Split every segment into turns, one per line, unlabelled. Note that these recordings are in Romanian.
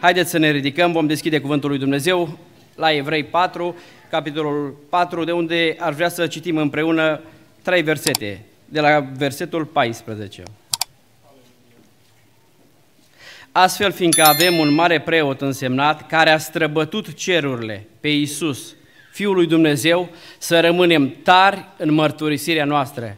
Haideți să ne ridicăm, vom deschide Cuvântul lui Dumnezeu la Evrei 4, capitolul 4, de unde ar vrea să citim împreună trei versete, de la versetul 14. Astfel, fiindcă avem un mare preot însemnat care a străbătut cerurile pe Iisus, Fiul lui Dumnezeu, să rămânem tari în mărturisirea noastră.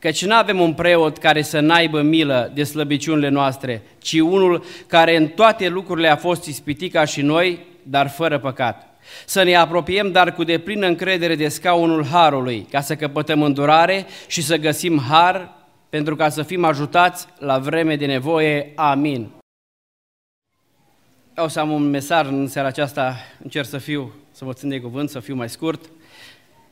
Căci nu avem un preot care să n-aibă milă de slăbiciunile noastre, ci unul care în toate lucrurile a fost ispitit ca și noi, dar fără păcat. Să ne apropiem, dar cu deplină încredere de scaunul Harului, ca să căpătăm îndurare și să găsim Har, pentru ca să fim ajutați la vreme de nevoie. Amin. O să am un mesaj în seara aceasta, încerc să fiu, să vă țin de cuvânt, să fiu mai scurt.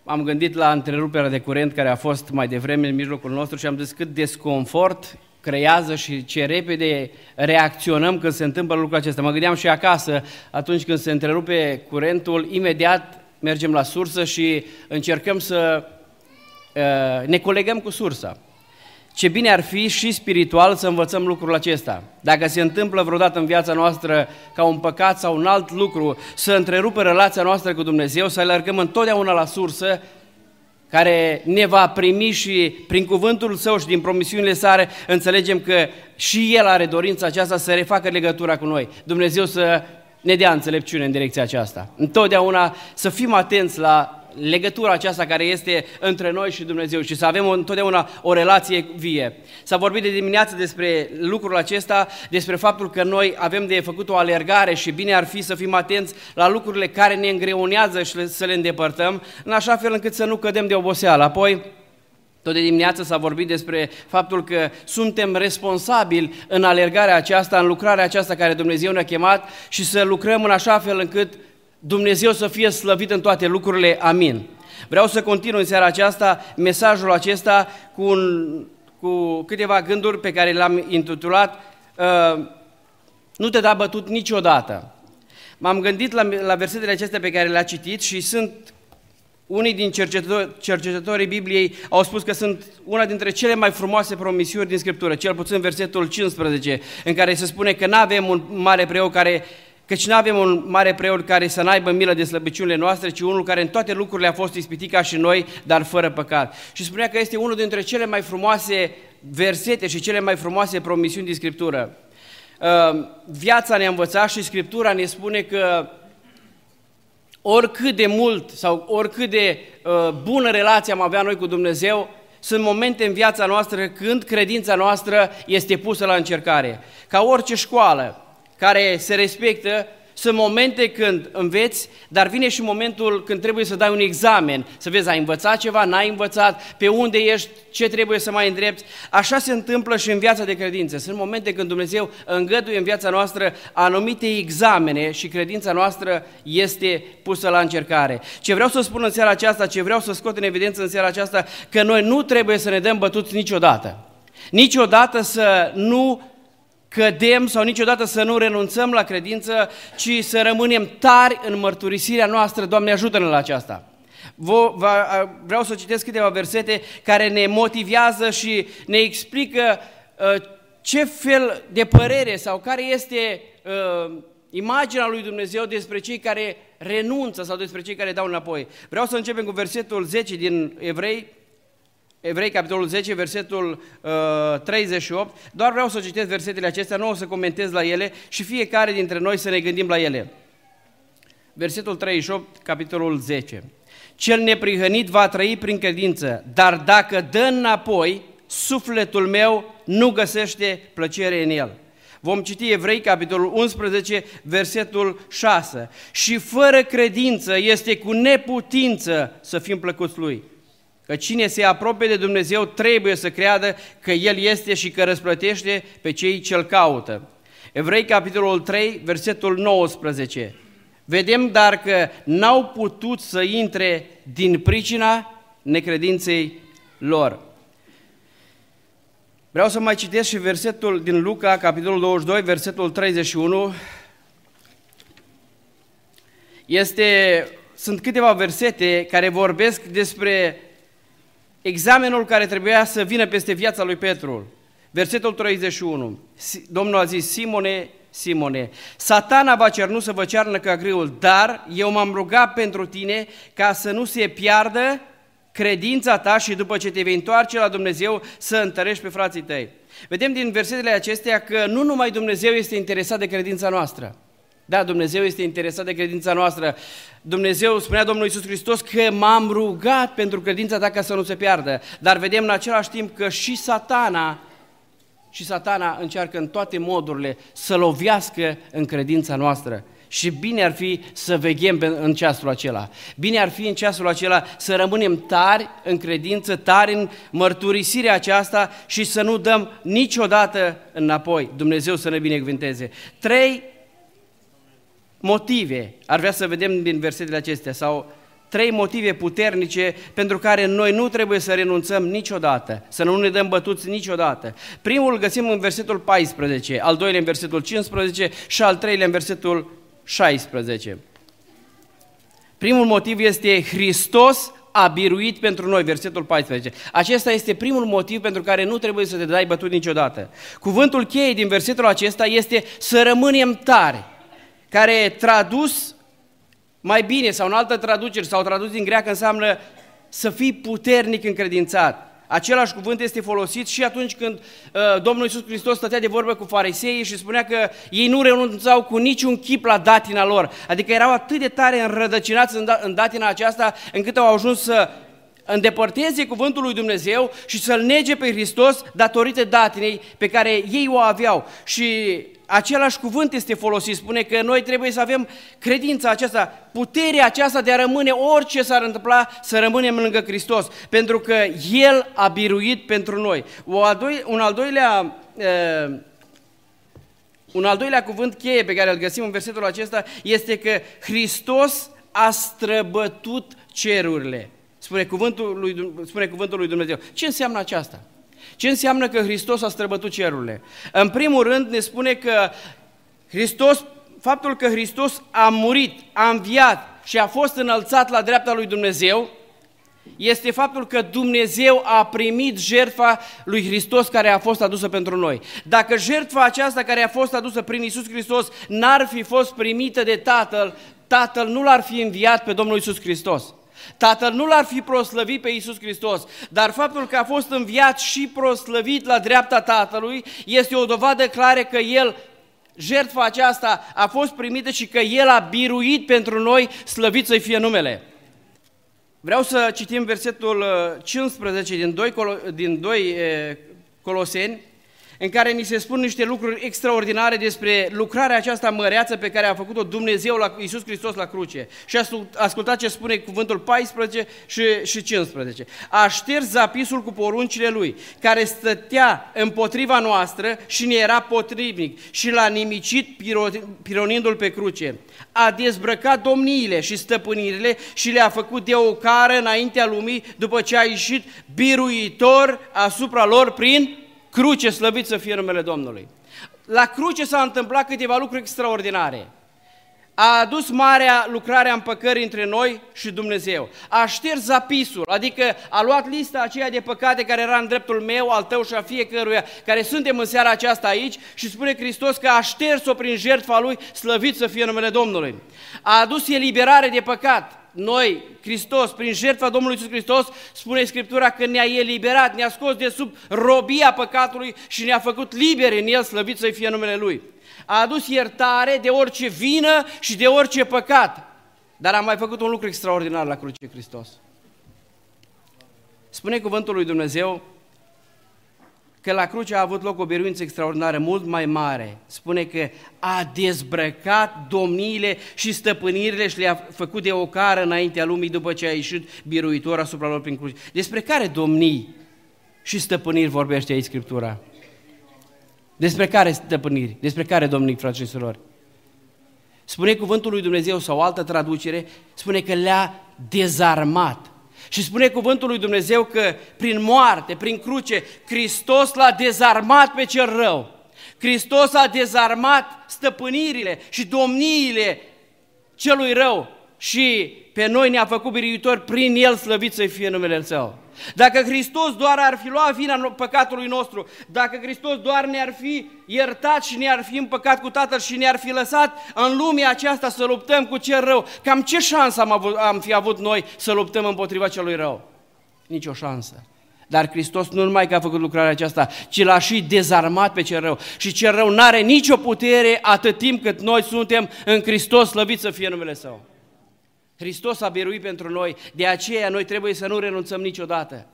Am gândit la întreruperea de curent care a fost mai devreme în mijlocul nostru și am zis cât desconfort creează și ce repede reacționăm când se întâmplă lucrul acesta. Mă gândeam și acasă, atunci când se întrerupe curentul, imediat mergem la sursă și încercăm să uh, ne colegăm cu sursa. Ce bine ar fi și spiritual să învățăm lucrul acesta. Dacă se întâmplă vreodată în viața noastră ca un păcat sau un alt lucru, să întrerupă relația noastră cu Dumnezeu, să alergăm întotdeauna la sursă care ne va primi și prin cuvântul său și din promisiunile sale înțelegem că și El are dorința aceasta să refacă legătura cu noi. Dumnezeu să ne dea înțelepciune în direcția aceasta. Întotdeauna să fim atenți la legătura aceasta care este între noi și Dumnezeu și să avem întotdeauna o relație vie. S-a vorbit de dimineață despre lucrul acesta, despre faptul că noi avem de făcut o alergare și bine ar fi să fim atenți la lucrurile care ne îngreunează și să le îndepărtăm, în așa fel încât să nu cădem de oboseală. Apoi, tot de dimineață s-a vorbit despre faptul că suntem responsabili în alergarea aceasta, în lucrarea aceasta care Dumnezeu ne-a chemat și să lucrăm în așa fel încât Dumnezeu să fie slăvit în toate lucrurile. Amin. Vreau să continui în seara aceasta mesajul acesta cu, un, cu câteva gânduri pe care le-am intitulat uh, Nu te da bătut niciodată. M-am gândit la, la versetele acestea pe care le-a citit și sunt unii din cercetători, cercetătorii Bibliei au spus că sunt una dintre cele mai frumoase promisiuni din Scriptură, cel puțin versetul 15, în care se spune că nu avem un mare preot care Căci nu avem un mare preot care să n-aibă milă de slăbiciunile noastre, ci unul care în toate lucrurile a fost ispitit ca și noi, dar fără păcat. Și spunea că este unul dintre cele mai frumoase versete și cele mai frumoase promisiuni din Scriptură. Uh, viața ne-a învățat și Scriptura ne spune că oricât de mult sau oricât de uh, bună relație am avea noi cu Dumnezeu, sunt momente în viața noastră când credința noastră este pusă la încercare. Ca orice școală, care se respectă, sunt momente când înveți, dar vine și momentul când trebuie să dai un examen, să vezi, ai învățat ceva, n-ai învățat, pe unde ești, ce trebuie să mai îndrepți. Așa se întâmplă și în viața de credință. Sunt momente când Dumnezeu îngăduie în viața noastră anumite examene și credința noastră este pusă la încercare. Ce vreau să spun în seara aceasta, ce vreau să scot în evidență în seara aceasta, că noi nu trebuie să ne dăm bătuți niciodată. Niciodată să nu cădem sau niciodată să nu renunțăm la credință, ci să rămânem tari în mărturisirea noastră. Doamne, ajută-ne la aceasta! Vreau să citesc câteva versete care ne motivează și ne explică uh, ce fel de părere sau care este uh, imaginea lui Dumnezeu despre cei care renunță sau despre cei care dau înapoi. Vreau să începem cu versetul 10 din Evrei, Evrei, capitolul 10, versetul uh, 38. Doar vreau să citesc versetele acestea, nu o să comentez la ele și fiecare dintre noi să ne gândim la ele. Versetul 38, capitolul 10. Cel neprihănit va trăi prin credință, dar dacă dă înapoi, sufletul meu nu găsește plăcere în el. Vom citi Evrei, capitolul 11, versetul 6. Și fără credință este cu neputință să fim plăcuți lui. Că cine se apropie de Dumnezeu trebuie să creadă că El este și că răsplătește pe cei ce-L caută. Evrei, capitolul 3, versetul 19. Vedem dar că n-au putut să intre din pricina necredinței lor. Vreau să mai citesc și versetul din Luca, capitolul 22, versetul 31. Este, sunt câteva versete care vorbesc despre examenul care trebuia să vină peste viața lui Petru. Versetul 31. Domnul a zis, Simone, Simone, satana va cernu să vă cearnă ca grâul, dar eu m-am rugat pentru tine ca să nu se piardă credința ta și după ce te vei întoarce la Dumnezeu să întărești pe frații tăi. Vedem din versetele acestea că nu numai Dumnezeu este interesat de credința noastră. Da, Dumnezeu este interesat de credința noastră. Dumnezeu, spunea Domnul Iisus Hristos, că m-am rugat pentru credința ta ca să nu se piardă. Dar vedem în același timp că și satana, și satana încearcă în toate modurile să lovească în credința noastră. Și bine ar fi să veghem în ceasul acela. Bine ar fi în ceasul acela să rămânem tari în credință, tari în mărturisirea aceasta și să nu dăm niciodată înapoi. Dumnezeu să ne binecuvânteze. Trei motive ar vrea să vedem din versetele acestea sau trei motive puternice pentru care noi nu trebuie să renunțăm niciodată, să nu ne dăm bătuți niciodată. Primul găsim în versetul 14, al doilea în versetul 15 și al treilea în versetul 16. Primul motiv este Hristos a biruit pentru noi, versetul 14. Acesta este primul motiv pentru care nu trebuie să te dai bătut niciodată. Cuvântul cheie din versetul acesta este să rămânem tari, care tradus mai bine sau în altă traducere sau tradus din greacă înseamnă să fii puternic încredințat. Același cuvânt este folosit și atunci când uh, Domnul Iisus Hristos stătea de vorbă cu fariseii și spunea că ei nu renunțau cu niciun chip la datina lor. Adică erau atât de tare înrădăcinați în, da, în datina aceasta încât au ajuns să îndepărteze cuvântul lui Dumnezeu și să-L nege pe Hristos datorită datinei pe care ei o aveau. Și același cuvânt este folosit, spune că noi trebuie să avem credința aceasta, puterea aceasta de a rămâne orice s-ar întâmpla, să rămânem lângă Hristos, pentru că El a biruit pentru noi. O al doi, un al doilea uh, un al doilea cuvânt cheie pe care îl găsim în versetul acesta este că Hristos a străbătut cerurile. Spune cuvântul lui, spune cuvântul lui Dumnezeu. Ce înseamnă aceasta? Ce înseamnă că Hristos a străbătut cerurile? În primul rând ne spune că Hristos, faptul că Hristos a murit, a înviat și a fost înălțat la dreapta lui Dumnezeu, este faptul că Dumnezeu a primit jertfa lui Hristos care a fost adusă pentru noi. Dacă jertfa aceasta care a fost adusă prin Isus Hristos n-ar fi fost primită de Tatăl, Tatăl nu l-ar fi înviat pe Domnul Isus Hristos. Tatăl nu l-ar fi proslăvit pe Iisus Hristos, dar faptul că a fost înviat și proslăvit la dreapta Tatălui este o dovadă clară că El jertfa aceasta a fost primită și că El a biruit pentru noi, slăvit să-i fie numele. Vreau să citim versetul 15 uh, din 2, din 2 Coloseni, în care ni se spun niște lucruri extraordinare despre lucrarea aceasta măreață pe care a făcut-o Dumnezeu la Iisus Hristos la cruce. Și ascultați ce spune cuvântul 14 și, și 15. A șters zapisul cu poruncile lui, care stătea împotriva noastră și ne era potrivnic și l-a nimicit pironindu-l pe cruce. A dezbrăcat domniile și stăpânirile și le-a făcut de o cară înaintea lumii după ce a ieșit biruitor asupra lor prin Cruce, slăvit să fie numele Domnului. La cruce s-a întâmplat câteva lucruri extraordinare. A adus marea lucrare a împăcării între noi și Dumnezeu. A șters zapisul, adică a luat lista aceea de păcate care era în dreptul meu, al tău și a fiecăruia, care suntem în seara aceasta aici și spune Hristos că a șters-o prin jertfa Lui, slăvit să fie numele Domnului. A adus eliberare de păcat, noi, Hristos, prin jertfa Domnului Iisus Hristos, spune Scriptura că ne-a eliberat, ne-a scos de sub robia păcatului și ne-a făcut liberi în El, slăvit să-i fie numele Lui. A adus iertare de orice vină și de orice păcat. Dar a mai făcut un lucru extraordinar la cruce Hristos. Spune cuvântul lui Dumnezeu că la cruce a avut loc o biruință extraordinară, mult mai mare. Spune că a dezbrăcat domniile și stăpânirile și le-a făcut de ocară înaintea lumii după ce a ieșit biruitor asupra lor prin cruce. Despre care domnii și stăpâniri vorbește aici Scriptura? Despre care stăpâniri? Despre care domnii, frate și surori? Spune cuvântul lui Dumnezeu sau o altă traducere, spune că le-a dezarmat. Și spune cuvântul lui Dumnezeu că prin moarte, prin cruce, Hristos l-a dezarmat pe cel rău. Hristos a dezarmat stăpânirile și domniile celui rău și pe noi ne-a făcut biruitori prin El slăvit să fie numele Său. Dacă Hristos doar ar fi luat vina păcatului nostru, dacă Hristos doar ne-ar fi iertat și ne-ar fi împăcat cu Tatăl și ne-ar fi lăsat în lumea aceasta să luptăm cu cel rău, cam ce șansă am, avut, am fi avut noi să luptăm împotriva celui rău? Nici o șansă. Dar Hristos nu numai că a făcut lucrarea aceasta, ci l-a și dezarmat pe cel rău. Și cel rău nu are nicio putere atât timp cât noi suntem în Hristos, slăvit să fie numele Său. Hristos a biruit pentru noi, de aceea noi trebuie să nu renunțăm niciodată.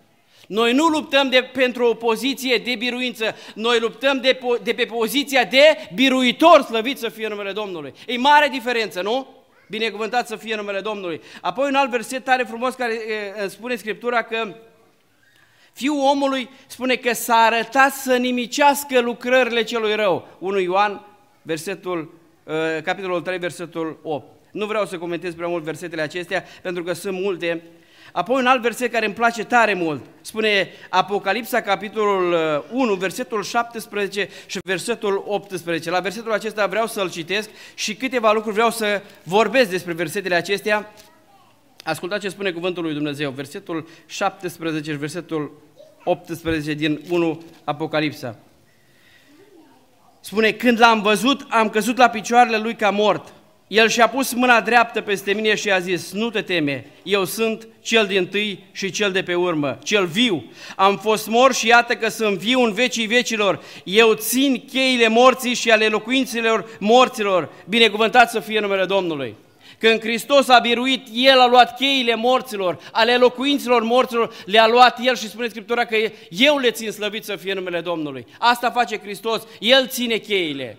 Noi nu luptăm de, pentru o poziție de biruință, noi luptăm de, de pe poziția de biruitor, slăvit să fie numele Domnului. E mare diferență, nu? Binecuvântat să fie numele Domnului. Apoi un alt verset tare frumos care e, spune Scriptura că Fiul omului spune că s-a arătat să nimicească lucrările celui rău. 1 Ioan, versetul, capitolul 3, versetul 8. Nu vreau să comentez prea mult versetele acestea, pentru că sunt multe. Apoi un alt verset care îmi place tare mult, spune Apocalipsa, capitolul 1, uh, versetul 17 și versetul 18. La versetul acesta vreau să-l citesc și câteva lucruri vreau să vorbesc despre versetele acestea. Ascultați ce spune cuvântul lui Dumnezeu, versetul 17 și versetul 18 din 1 Apocalipsa. Spune, când l-am văzut, am căzut la picioarele lui ca mort. El și-a pus mâna dreaptă peste mine și a zis, nu te teme, eu sunt cel din tâi și cel de pe urmă, cel viu. Am fost mor și iată că sunt viu în vecii vecilor. Eu țin cheile morții și ale locuințelor morților. Binecuvântat să fie numele Domnului. Când Hristos a biruit, El a luat cheile morților, ale locuinților morților, le-a luat El și spune Scriptura că eu le țin slăvit să fie numele Domnului. Asta face Hristos, El ține cheile.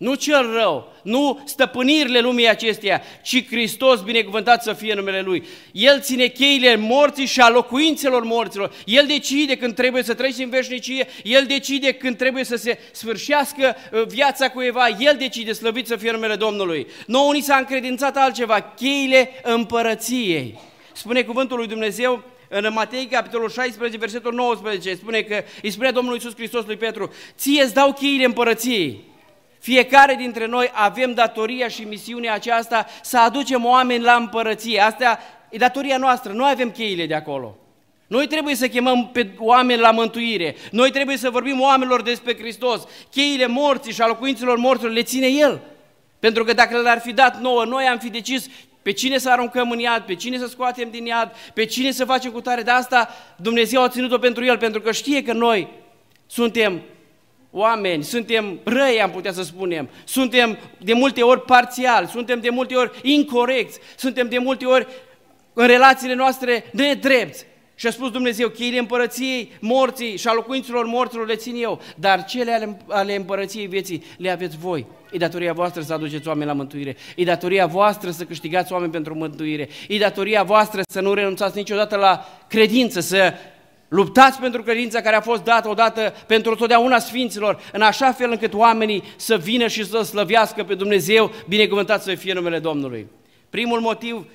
Nu cel rău, nu stăpânirile lumii acesteia, ci Hristos, binecuvântat să fie numele Lui. El ține cheile morții și a locuințelor morților. El decide când trebuie să treci în veșnicie, El decide când trebuie să se sfârșească uh, viața cuiva, El decide, slăvit să fie numele Domnului. Nouă ni s-a încredințat altceva, cheile împărăției. Spune cuvântul lui Dumnezeu în Matei, capitolul 16, versetul 19, spune că îi spune Domnul Iisus Hristos lui Petru, ție îți dau cheile împărăției. Fiecare dintre noi avem datoria și misiunea aceasta să aducem oameni la împărăție. Asta e datoria noastră, noi avem cheile de acolo. Noi trebuie să chemăm pe oameni la mântuire. Noi trebuie să vorbim oamenilor despre Hristos. Cheile morții și a locuinților morților le ține El. Pentru că dacă le-ar fi dat nouă, noi am fi decis pe cine să aruncăm în iad, pe cine să scoatem din iad, pe cine să facem cu tare. De asta Dumnezeu a ținut-o pentru El, pentru că știe că noi suntem oameni, suntem răi, am putea să spunem, suntem de multe ori parțial, suntem de multe ori incorrecți, suntem de multe ori în relațiile noastre nedrepți. Și a spus Dumnezeu, cheile împărăției morții și a locuinților morților le țin eu, dar cele ale, ale împărăției vieții le aveți voi. E datoria voastră să aduceți oameni la mântuire. E datoria voastră să câștigați oameni pentru mântuire. E datoria voastră să nu renunțați niciodată la credință, să Luptați pentru credința care a fost dată odată pentru totdeauna Sfinților, în așa fel încât oamenii să vină și să slăvească pe Dumnezeu, binecuvântat să fie numele Domnului. Primul motiv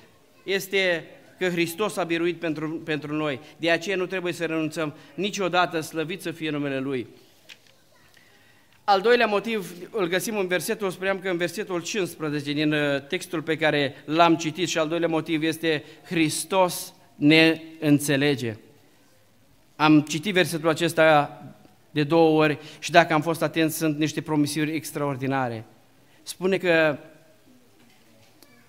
este că Hristos a biruit pentru, pentru noi. De aceea nu trebuie să renunțăm niciodată, slăvit să fie numele Lui. Al doilea motiv îl găsim în versetul, spuneam că în versetul 15 din uh, textul pe care l-am citit și al doilea motiv este Hristos ne înțelege. Am citit versetul acesta de două ori și dacă am fost atent, sunt niște promisiuni extraordinare. Spune că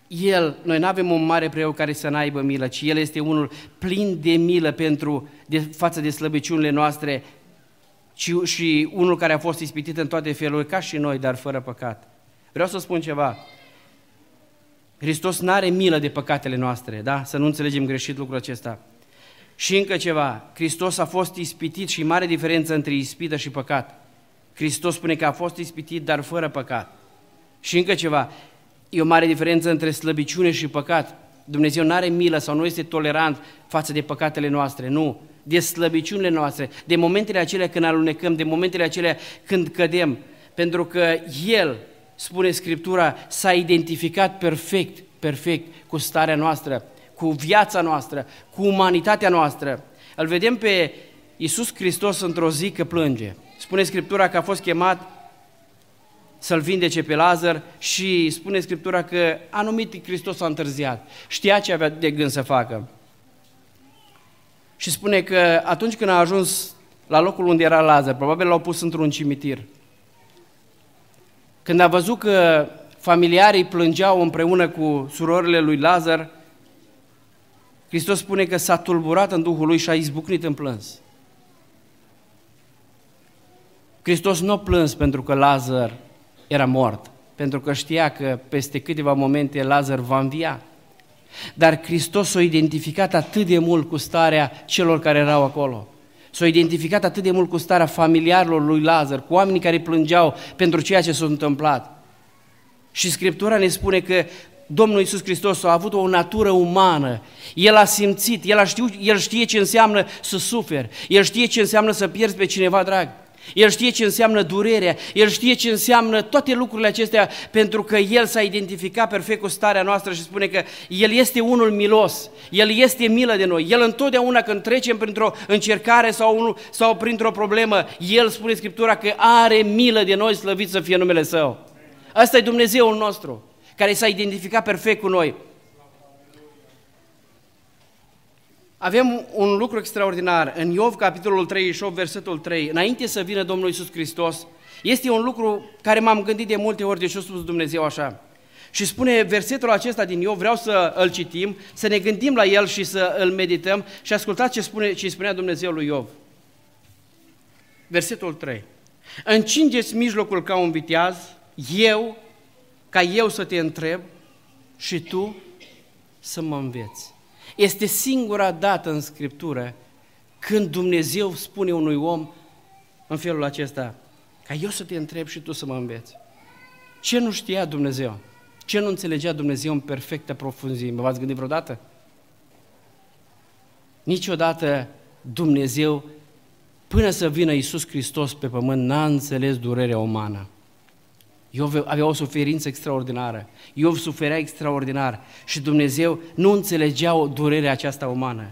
el, noi nu avem un mare preot care să n-aibă milă, ci El este unul plin de milă pentru, de, față de slăbiciunile noastre ci, și unul care a fost ispitit în toate felurile, ca și noi, dar fără păcat. Vreau să spun ceva. Hristos nu are milă de păcatele noastre, da? Să nu înțelegem greșit lucrul acesta. Și încă ceva, Hristos a fost ispitit și mare diferență între ispită și păcat. Hristos spune că a fost ispitit, dar fără păcat. Și încă ceva, e o mare diferență între slăbiciune și păcat. Dumnezeu nu are milă sau nu este tolerant față de păcatele noastre, nu. De slăbiciunile noastre, de momentele acelea când alunecăm, de momentele acelea când cădem. Pentru că El, spune Scriptura, s-a identificat perfect, perfect cu starea noastră cu viața noastră, cu umanitatea noastră. Îl vedem pe Iisus Hristos într-o zi că plânge. Spune Scriptura că a fost chemat să-l vindece pe Lazar și spune Scriptura că anumit Hristos a întârziat. Știa ce avea de gând să facă. Și spune că atunci când a ajuns la locul unde era Lazar, probabil l-au pus într-un cimitir. Când a văzut că familiarii plângeau împreună cu surorile lui Lazar, Hristos spune că s-a tulburat în Duhul lui și a izbucnit în plâns. Hristos nu a plâns pentru că Lazar era mort, pentru că știa că peste câteva momente Lazar va învia. Dar Hristos s-a identificat atât de mult cu starea celor care erau acolo. S-a identificat atât de mult cu starea familiarilor lui Lazar, cu oamenii care plângeau pentru ceea ce s-a întâmplat. Și Scriptura ne spune că Domnul Iisus Hristos a avut o natură umană. El a simțit, el, a știut, el știe ce înseamnă să suferi, el știe ce înseamnă să pierzi pe cineva drag. El știe ce înseamnă durerea, El știe ce înseamnă toate lucrurile acestea, pentru că El s-a identificat perfect cu starea noastră și spune că El este unul milos, El este milă de noi. El întotdeauna când trecem printr-o încercare sau, unul, sau printr-o problemă, El spune Scriptura că are milă de noi, slăvit să fie numele Său. Asta e Dumnezeul nostru, care s-a identificat perfect cu noi. Avem un lucru extraordinar. În Iov, capitolul 38, versetul 3, înainte să vină Domnul Isus Hristos, este un lucru care m-am gândit de multe ori, de ce a spus Dumnezeu așa. Și spune versetul acesta din Iov, vreau să îl citim, să ne gândim la el și să îl medităm și ascultați ce, spune, ce spunea Dumnezeu lui Iov. Versetul 3. Încingeți mijlocul ca un viteaz, eu, ca eu să te întreb și tu să mă înveți. Este singura dată în Scriptură când Dumnezeu spune unui om în felul acesta, ca eu să te întreb și tu să mă înveți. Ce nu știa Dumnezeu? Ce nu înțelegea Dumnezeu în perfectă profunzime? V-ați gândit vreodată? Niciodată Dumnezeu, până să vină Iisus Hristos pe pământ, n-a înțeles durerea umană. Iov avea o suferință extraordinară. Iov suferea extraordinar și Dumnezeu nu înțelegea o durerea aceasta umană.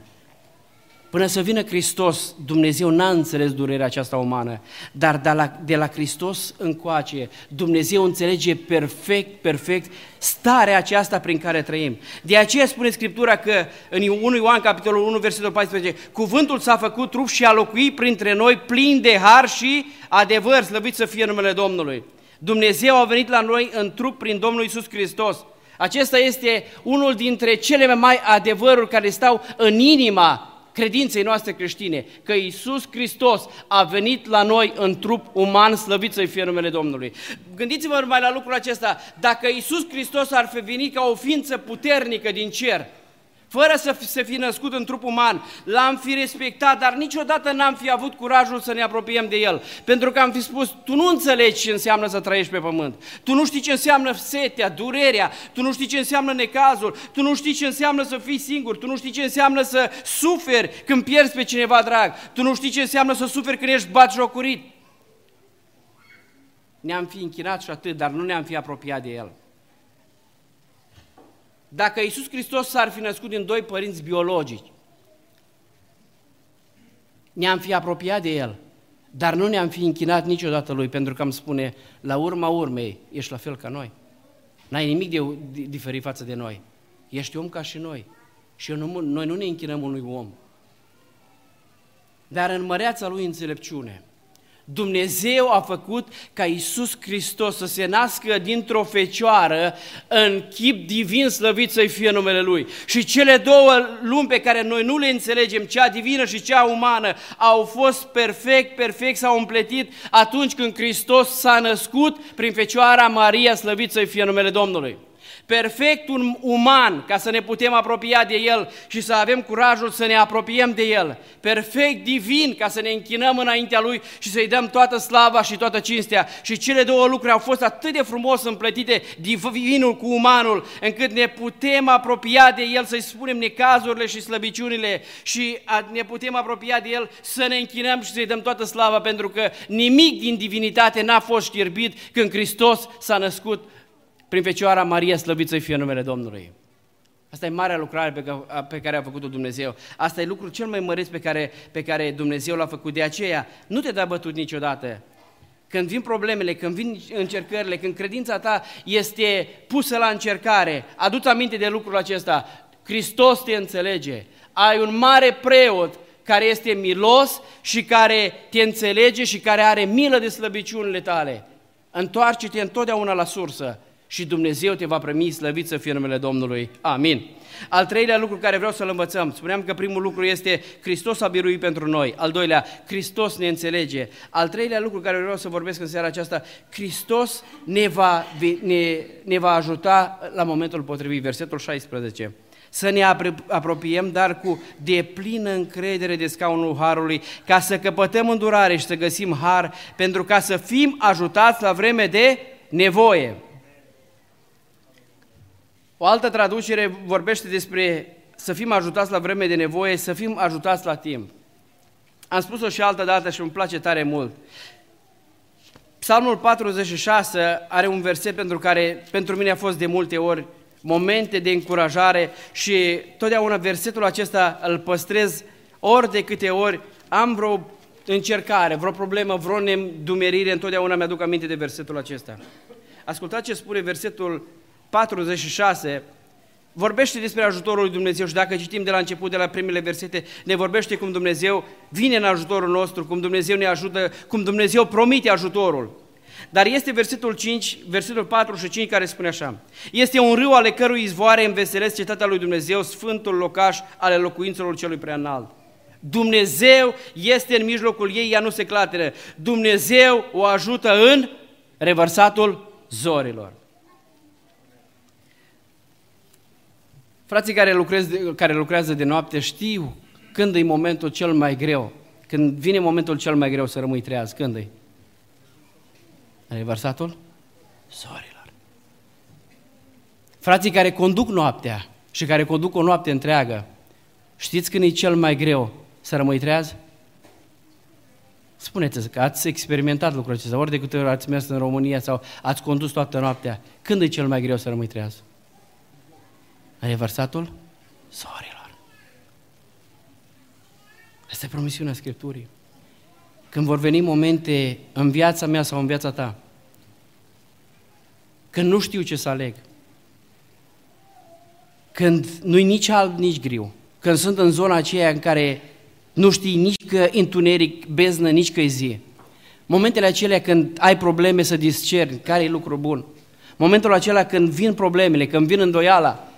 Până să vină Hristos, Dumnezeu n-a înțeles durerea aceasta umană, dar de la, de la Hristos încoace, Dumnezeu înțelege perfect, perfect starea aceasta prin care trăim. De aceea spune Scriptura că în 1 Ioan, capitolul 1, versetul 14, cuvântul s-a făcut trup și a locuit printre noi plin de har și adevăr, slăvit să fie numele Domnului. Dumnezeu a venit la noi în trup prin Domnul Isus Hristos. Acesta este unul dintre cele mai mari adevăruri care stau în inima credinței noastre creștine, că Isus Hristos a venit la noi în trup uman, slăvit să-i fie numele Domnului. Gândiți-vă numai la lucrul acesta, dacă Isus Hristos ar fi venit ca o ființă puternică din cer, fără să se fi născut în trup uman, l-am fi respectat, dar niciodată n-am fi avut curajul să ne apropiem de el. Pentru că am fi spus, tu nu înțelegi ce înseamnă să trăiești pe pământ. Tu nu știi ce înseamnă setea, durerea, tu nu știi ce înseamnă necazul, tu nu știi ce înseamnă să fii singur, tu nu știi ce înseamnă să suferi când pierzi pe cineva drag, tu nu știi ce înseamnă să suferi când ești batjocurit. Ne-am fi închinat și atât, dar nu ne-am fi apropiat de el. Dacă Iisus Hristos s-ar fi născut din doi părinți biologici, ne-am fi apropiat de El, dar nu ne-am fi închinat niciodată Lui, pentru că îmi spune, la urma urmei, ești la fel ca noi. N-ai nimic de, de diferit față de noi. Ești om ca și noi. Și nu, noi nu ne închinăm unui om. Dar în măreața Lui înțelepciune, Dumnezeu a făcut ca Iisus Hristos să se nască dintr-o fecioară în chip divin slăvit să-i fie numele Lui. Și cele două lumi pe care noi nu le înțelegem, cea divină și cea umană, au fost perfect, perfect, s-au împletit atunci când Hristos s-a născut prin fecioara Maria slăvit să-i fie numele Domnului perfect un uman ca să ne putem apropia de El și să avem curajul să ne apropiem de El, perfect divin ca să ne închinăm înaintea Lui și să-i dăm toată slava și toată cinstea. Și cele două lucruri au fost atât de frumos împletite, divinul cu umanul, încât ne putem apropia de El, să-i spunem necazurile și slăbiciunile și ne putem apropia de El să ne închinăm și să-i dăm toată slava, pentru că nimic din divinitate n-a fost știrbit când Hristos s-a născut prin Fecioara Maria, slăvit să fie numele Domnului. Asta e marea lucrare pe care a făcut-o Dumnezeu. Asta e lucrul cel mai măreț pe care, pe care Dumnezeu l-a făcut. De aceea, nu te da bătut niciodată. Când vin problemele, când vin încercările, când credința ta este pusă la încercare, adu aminte de lucrul acesta. Hristos te înțelege. Ai un mare preot care este milos și care te înțelege și care are milă de slăbiciunile tale. Întoarce-te întotdeauna la sursă și Dumnezeu te va primi slăvit să fie numele Domnului. Amin. Al treilea lucru care vreau să-l învățăm, spuneam că primul lucru este Hristos a biruit pentru noi. Al doilea, Hristos ne înțelege. Al treilea lucru care vreau să vorbesc în seara aceasta, Hristos ne va, ne, ne va ajuta la momentul potrivit. Versetul 16 să ne apropiem, dar cu deplină încredere de scaunul Harului, ca să căpătăm îndurare și să găsim Har, pentru ca să fim ajutați la vreme de nevoie. O altă traducere vorbește despre să fim ajutați la vreme de nevoie, să fim ajutați la timp. Am spus-o și altă dată și îmi place tare mult. Psalmul 46 are un verset pentru care pentru mine a fost de multe ori momente de încurajare și totdeauna versetul acesta îl păstrez ori de câte ori am vreo încercare, vreo problemă, vreo nedumerire, întotdeauna mi-aduc aminte de versetul acesta. Ascultați ce spune versetul 46, vorbește despre ajutorul lui Dumnezeu și dacă citim de la început, de la primele versete, ne vorbește cum Dumnezeu vine în ajutorul nostru, cum Dumnezeu ne ajută, cum Dumnezeu promite ajutorul. Dar este versetul 5, versetul 4 și 5 care spune așa. Este un râu ale cărui izvoare înveselesc cetatea lui Dumnezeu, sfântul locaș ale locuințelor celui prea înalt. Dumnezeu este în mijlocul ei, ea nu se clateră. Dumnezeu o ajută în revărsatul zorilor. Frații care, lucrez, care lucrează de noapte știu când e momentul cel mai greu. Când vine momentul cel mai greu să rămâi treaz, când e? Revărsatul sorilor. Frații care conduc noaptea și care conduc o noapte întreagă, știți când e cel mai greu să rămâi treaz? Spuneți că ați experimentat lucrul acesta, ori de câte ori ați mers în România sau ați condus toată noaptea, când e cel mai greu să rămâi treaz? Revărsatul sorilor. Asta e promisiunea Scripturii. Când vor veni momente în viața mea sau în viața ta, când nu știu ce să aleg, când nu-i nici alb, nici griu, când sunt în zona aceea în care nu știi nici că întuneric, beznă, nici că e zi. Momentele acelea când ai probleme să discerni care e lucru bun. Momentul acela când vin problemele, când vin îndoiala.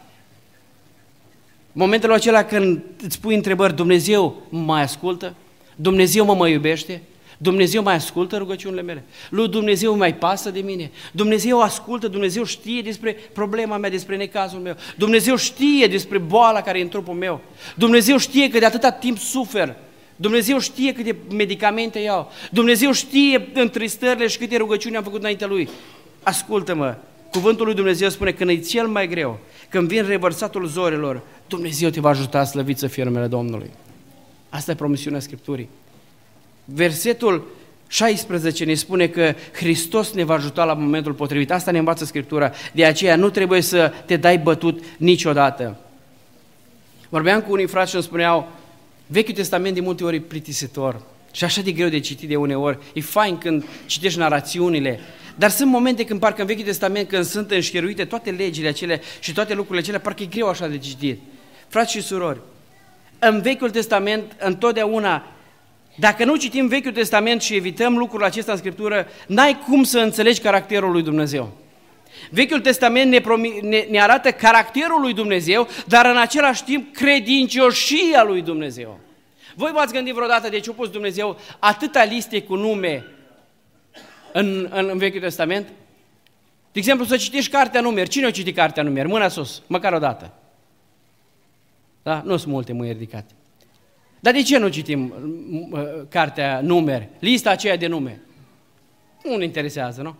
Momentul acela când îți pui întrebări, Dumnezeu mă mai ascultă? Dumnezeu mă mai iubește? Dumnezeu mai ascultă rugăciunile mele? Lui Dumnezeu mai pasă de mine? Dumnezeu ascultă, Dumnezeu știe despre problema mea, despre necazul meu. Dumnezeu știe despre boala care e în trupul meu. Dumnezeu știe că de atâta timp sufer. Dumnezeu știe câte medicamente iau. Dumnezeu știe întristările și câte rugăciuni am făcut înaintea Lui. Ascultă-mă, cuvântul lui Dumnezeu spune că e cel mai greu, când vin revărsatul zorilor, Dumnezeu te va ajuta slăvit să fie numele Domnului. Asta e promisiunea Scripturii. Versetul 16 ne spune că Hristos ne va ajuta la momentul potrivit. Asta ne învață Scriptura. De aceea nu trebuie să te dai bătut niciodată. Vorbeam cu unii frați și îmi spuneau, Vechiul Testament de multe ori e plictisitor și așa de greu de citit de uneori. E fain când citești narațiunile, dar sunt momente când parcă în Vechiul Testament, când sunt înșcheruite toate legile acelea și toate lucrurile acelea, parcă e greu așa de citit. Frați și surori, în Vechiul Testament întotdeauna dacă nu citim Vechiul Testament și evităm lucrul acesta în Scriptură, n-ai cum să înțelegi caracterul lui Dumnezeu. Vechiul Testament ne, promi, ne, ne arată caracterul lui Dumnezeu, dar în același timp credincioșia lui Dumnezeu. Voi v-ați gândit vreodată de ce a pus Dumnezeu atâta liste cu nume în, în, în Vechiul Testament? De exemplu, să citești cartea numeri. Cine a citit cartea numeri? Mâna sus, măcar o dată. Da? Nu sunt multe mâini ridicate. Dar de ce nu citim uh, cartea numeri, lista aceea de nume? Nu ne interesează, nu?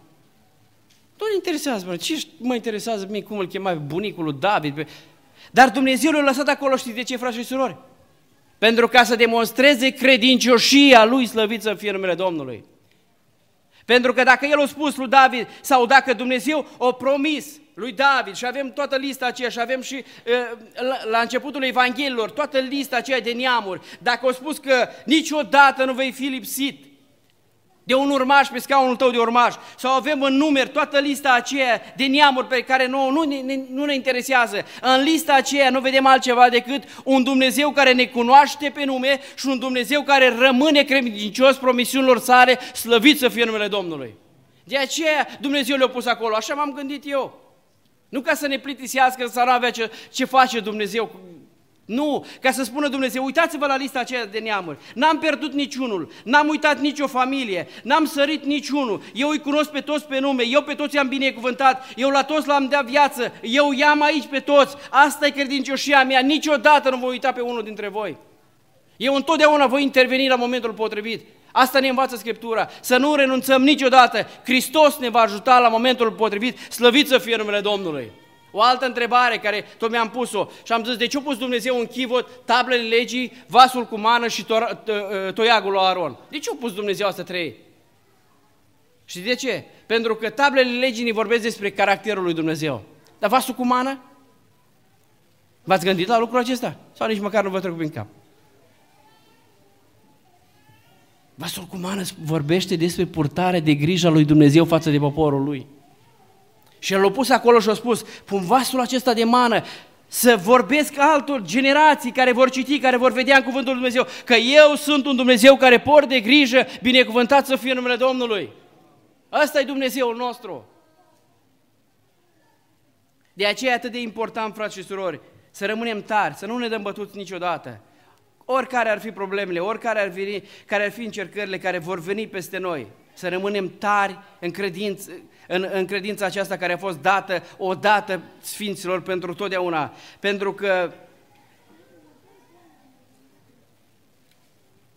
Nu ne interesează, mă. Ce mă interesează mie cum îl chema bunicul lui David? Dar Dumnezeu l-a lăsat acolo, știți de ce, frați și surori? Pentru ca să demonstreze credincioșia lui slăvit să fie numele Domnului. Pentru că dacă el a spus lui David sau dacă Dumnezeu a promis lui David și avem toată lista aceea și avem și la începutul Evangheliilor toată lista aceea de neamuri, dacă a spus că niciodată nu vei fi lipsit, de un urmaș pe scaunul tău de urmaș, sau avem în număr toată lista aceea de neamuri pe care nouă nu, ne, nu ne interesează. În lista aceea nu vedem altceva decât un Dumnezeu care ne cunoaște pe nume și un Dumnezeu care rămâne credincios promisiunilor sale, slăvit să fie numele Domnului. De aceea Dumnezeu le-a pus acolo, așa m-am gândit eu. Nu ca să ne plictisească, să nu avea ce, ce face Dumnezeu nu, ca să spună Dumnezeu, uitați-vă la lista aceea de neamuri. N-am pierdut niciunul, n-am uitat nicio familie, n-am sărit niciunul. Eu îi cunosc pe toți pe nume, eu pe toți am binecuvântat, eu la toți l-am dat viață, eu i-am aici pe toți. Asta e credincioșia mea, niciodată nu voi uita pe unul dintre voi. Eu întotdeauna voi interveni la momentul potrivit. Asta ne învață Scriptura, să nu renunțăm niciodată. Hristos ne va ajuta la momentul potrivit, slăvit să fie numele Domnului. O altă întrebare care tot mi-am pus-o și am zis, de ce a pus Dumnezeu în chivot tablele legii, vasul cu mană și to- to- toiagul lui Aron? De ce a pus Dumnezeu asta trei? Și de ce? Pentru că tablele legii ne vorbesc despre caracterul lui Dumnezeu. Dar vasul cu mană? V-ați gândit la lucrul acesta? Sau nici măcar nu vă trec prin cap? Vasul cu mană vorbește despre purtarea de grijă a lui Dumnezeu față de poporul lui. Și el l-a pus acolo și a spus, pun vasul acesta de mană, să vorbesc altor generații care vor citi, care vor vedea în cuvântul lui Dumnezeu, că eu sunt un Dumnezeu care port de grijă, binecuvântat să fie numele Domnului. Ăsta e Dumnezeul nostru. De aceea e atât de important, frați și surori, să rămânem tari, să nu ne dăm bătuți niciodată. Oricare ar fi problemele, oricare ar fi, care ar fi încercările care vor veni peste noi, să rămânem tari în credință, în, în credința aceasta care a fost dată odată Sfinților pentru totdeauna. Pentru că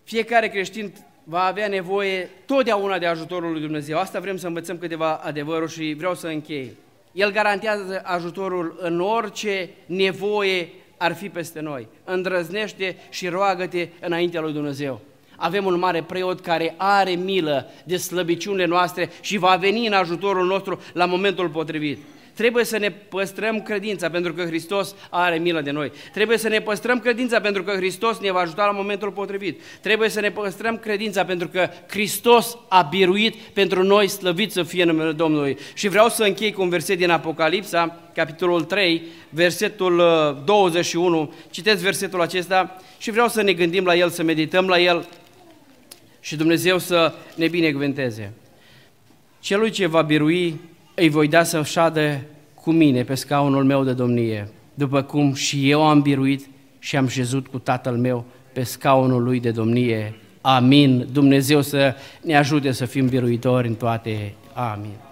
fiecare creștin va avea nevoie totdeauna de ajutorul lui Dumnezeu. Asta vrem să învățăm câteva adevăruri și vreau să închei. El garantează ajutorul în orice nevoie ar fi peste noi. Îndrăznește și roagă-te înaintea lui Dumnezeu avem un mare preot care are milă de slăbiciunile noastre și va veni în ajutorul nostru la momentul potrivit. Trebuie să ne păstrăm credința pentru că Hristos are milă de noi. Trebuie să ne păstrăm credința pentru că Hristos ne va ajuta la momentul potrivit. Trebuie să ne păstrăm credința pentru că Hristos a biruit pentru noi slăvit să fie numele Domnului. Și vreau să închei cu un verset din Apocalipsa, capitolul 3, versetul 21. Uh, Citeți versetul acesta și vreau să ne gândim la el, să medităm la el și Dumnezeu să ne binecuvânteze. Celui ce va birui, îi voi da să șadă cu mine pe scaunul meu de domnie, după cum și eu am biruit și am șezut cu Tatăl meu pe scaunul lui de domnie. Amin. Dumnezeu să ne ajute să fim biruitori în toate. Amin.